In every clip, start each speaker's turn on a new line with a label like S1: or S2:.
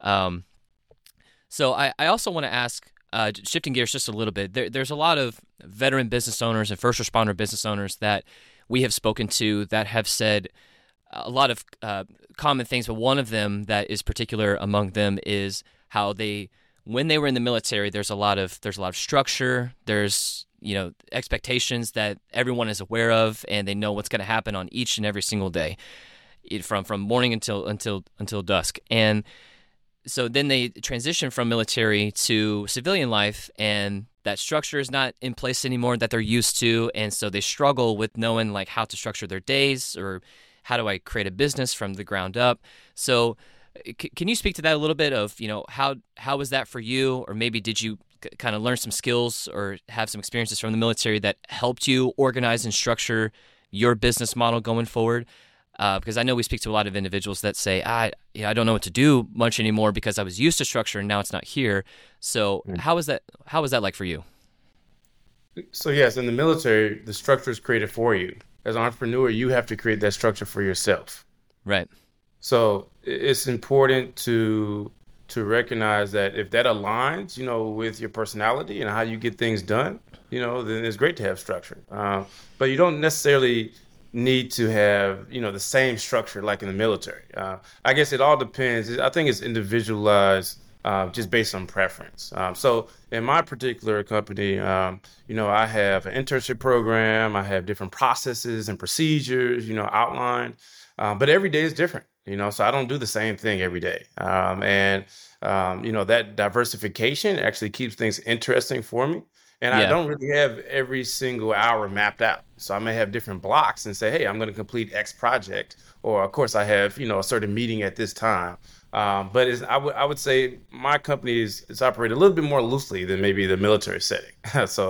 S1: Um, so I, I also want to ask, uh, shifting gears just a little bit. There, there's a lot of veteran business owners and first responder business owners that we have spoken to that have said a lot of uh, common things, but one of them that is particular among them is how they, when they were in the military, there's a lot of there's a lot of structure. There's you know expectations that everyone is aware of, and they know what's going to happen on each and every single day, from from morning until until until dusk, and so then they transition from military to civilian life and that structure is not in place anymore that they're used to and so they struggle with knowing like how to structure their days or how do i create a business from the ground up. So eh, c- can you speak to that a little bit of you know how how was that for you? Or maybe did you c- kind of learn some skills or have some experiences from the military that helped you organize and structure your business model going forward uh, because I know we speak to a lot of individuals that say, I, you know, I don't know what to do much anymore because I was used to structure and now it's not here. So mm. how is that? How was that like for you?
S2: So yes, in the military, the structure is created for you. As an entrepreneur, you have to create that structure for yourself.
S1: Right.
S2: So it's important to to recognize that if that aligns, you know, with your personality and how you get things done, you know, then it's great to have structure. Uh, but you don't necessarily need to have you know the same structure like in the military. Uh, I guess it all depends. I think it's individualized. Uh, just based on preference. Um, so in my particular company, um, you know, I have an internship program. I have different processes and procedures, you know, outlined. Um, but every day is different, you know. So I don't do the same thing every day. Um, and um, you know that diversification actually keeps things interesting for me. And yeah. I don't really have every single hour mapped out. So I may have different blocks and say, hey, I'm going to complete X project. Or, of course, I have, you know, a certain meeting at this time. Um, but I would I would say my company is, is operated a little bit more loosely than maybe the military setting. so,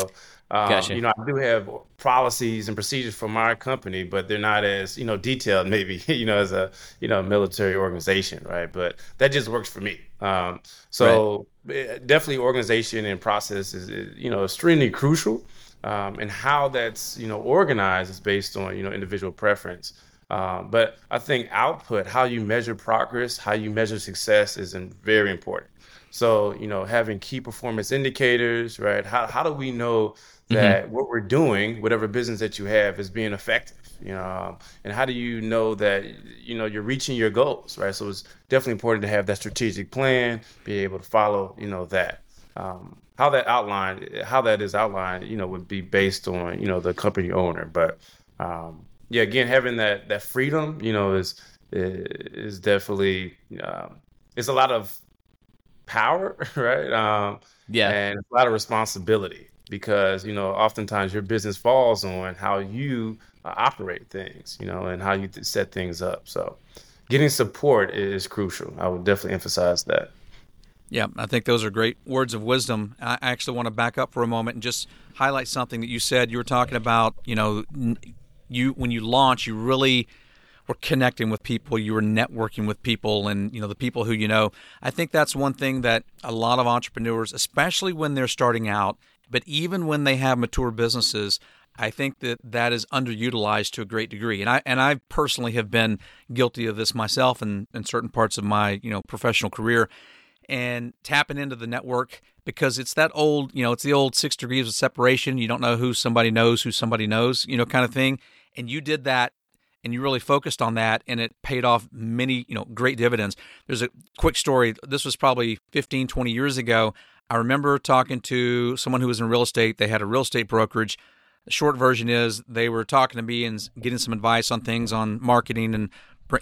S2: um, gotcha. you know, I do have policies and procedures for my company, but they're not as you know detailed maybe you know as a you know military organization, right? But that just works for me. Um, so right. Definitely organization and process is, you know extremely crucial. Um, and how that's you know organized is based on you know individual preference. Um, but I think output, how you measure progress, how you measure success, is very important. So you know having key performance indicators, right? How how do we know that mm-hmm. what we're doing, whatever business that you have, is being effective? You know um, and how do you know that you know you're reaching your goals right? So it's definitely important to have that strategic plan be able to follow you know that. Um, how that outline, how that is outlined you know would be based on you know the company owner. But um, yeah again having that that freedom you know is is definitely um, it's a lot of power right? Um,
S1: yeah.
S2: and a lot of responsibility because you know oftentimes your business falls on how you uh, operate things, you know, and how you set things up. So, getting support is crucial. I would definitely emphasize that.
S3: Yeah, I think those are great words of wisdom. I actually want to back up for a moment and just highlight something that you said. You were talking about, you know, you when you launch, you really were connecting with people, you were networking with people and, you know, the people who you know. I think that's one thing that a lot of entrepreneurs, especially when they're starting out, but even when they have mature businesses, I think that that is underutilized to a great degree, and I and I personally have been guilty of this myself in, in certain parts of my you know professional career, and tapping into the network because it's that old you know it's the old six degrees of separation. You don't know who somebody knows who somebody knows you know kind of thing, and you did that and you really focused on that and it paid off many you know great dividends. There's a quick story. This was probably 15 20 years ago i remember talking to someone who was in real estate they had a real estate brokerage short version is they were talking to me and getting some advice on things on marketing and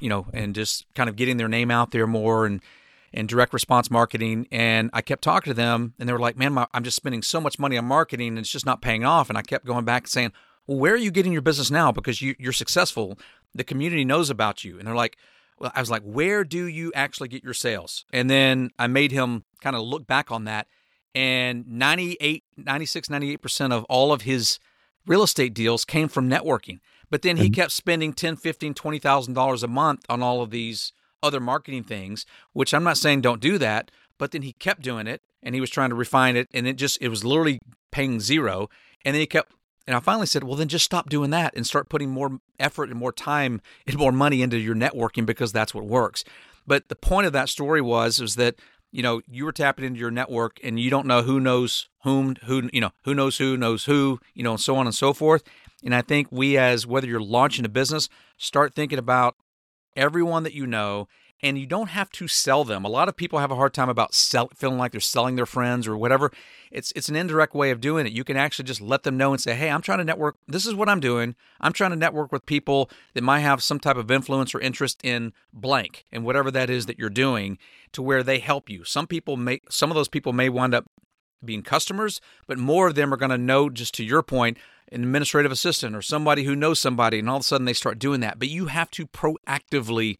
S3: you know and just kind of getting their name out there more and and direct response marketing and I kept talking to them and they were like, "Man, my, I'm just spending so much money on marketing and it's just not paying off." And I kept going back and saying, "Well, where are you getting your business now because you you're successful. The community knows about you." And they're like, well, I was like, "Where do you actually get your sales?" And then I made him kind of look back on that and 98 96 98% of all of his real estate deals came from networking. But then he kept spending ten, fifteen, twenty thousand dollars a month on all of these other marketing things, which I'm not saying don't do that, but then he kept doing it and he was trying to refine it and it just it was literally paying zero. And then he kept and I finally said, well, then just stop doing that and start putting more effort and more time and more money into your networking because that's what works. But the point of that story was is that you know you were tapping into your network and you don't know who knows whom who you know who knows who knows who you know and so on and so forth and i think we as whether you're launching a business start thinking about everyone that you know and you don't have to sell them. A lot of people have a hard time about sell, feeling like they're selling their friends or whatever. It's it's an indirect way of doing it. You can actually just let them know and say, "Hey, I'm trying to network. This is what I'm doing. I'm trying to network with people that might have some type of influence or interest in blank and whatever that is that you're doing, to where they help you. Some people may, some of those people may wind up being customers, but more of them are going to know. Just to your point, an administrative assistant or somebody who knows somebody, and all of a sudden they start doing that. But you have to proactively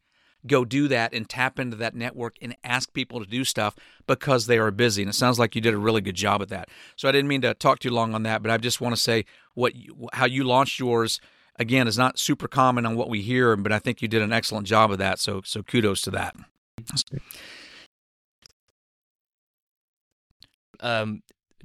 S3: go do that and tap into that network and ask people to do stuff because they are busy. And it sounds like you did a really good job at that. So I didn't mean to talk too long on that, but I just want to say what you, how you launched yours again is not super common on what we hear, but I think you did an excellent job of that. So so kudos to that.
S1: Um,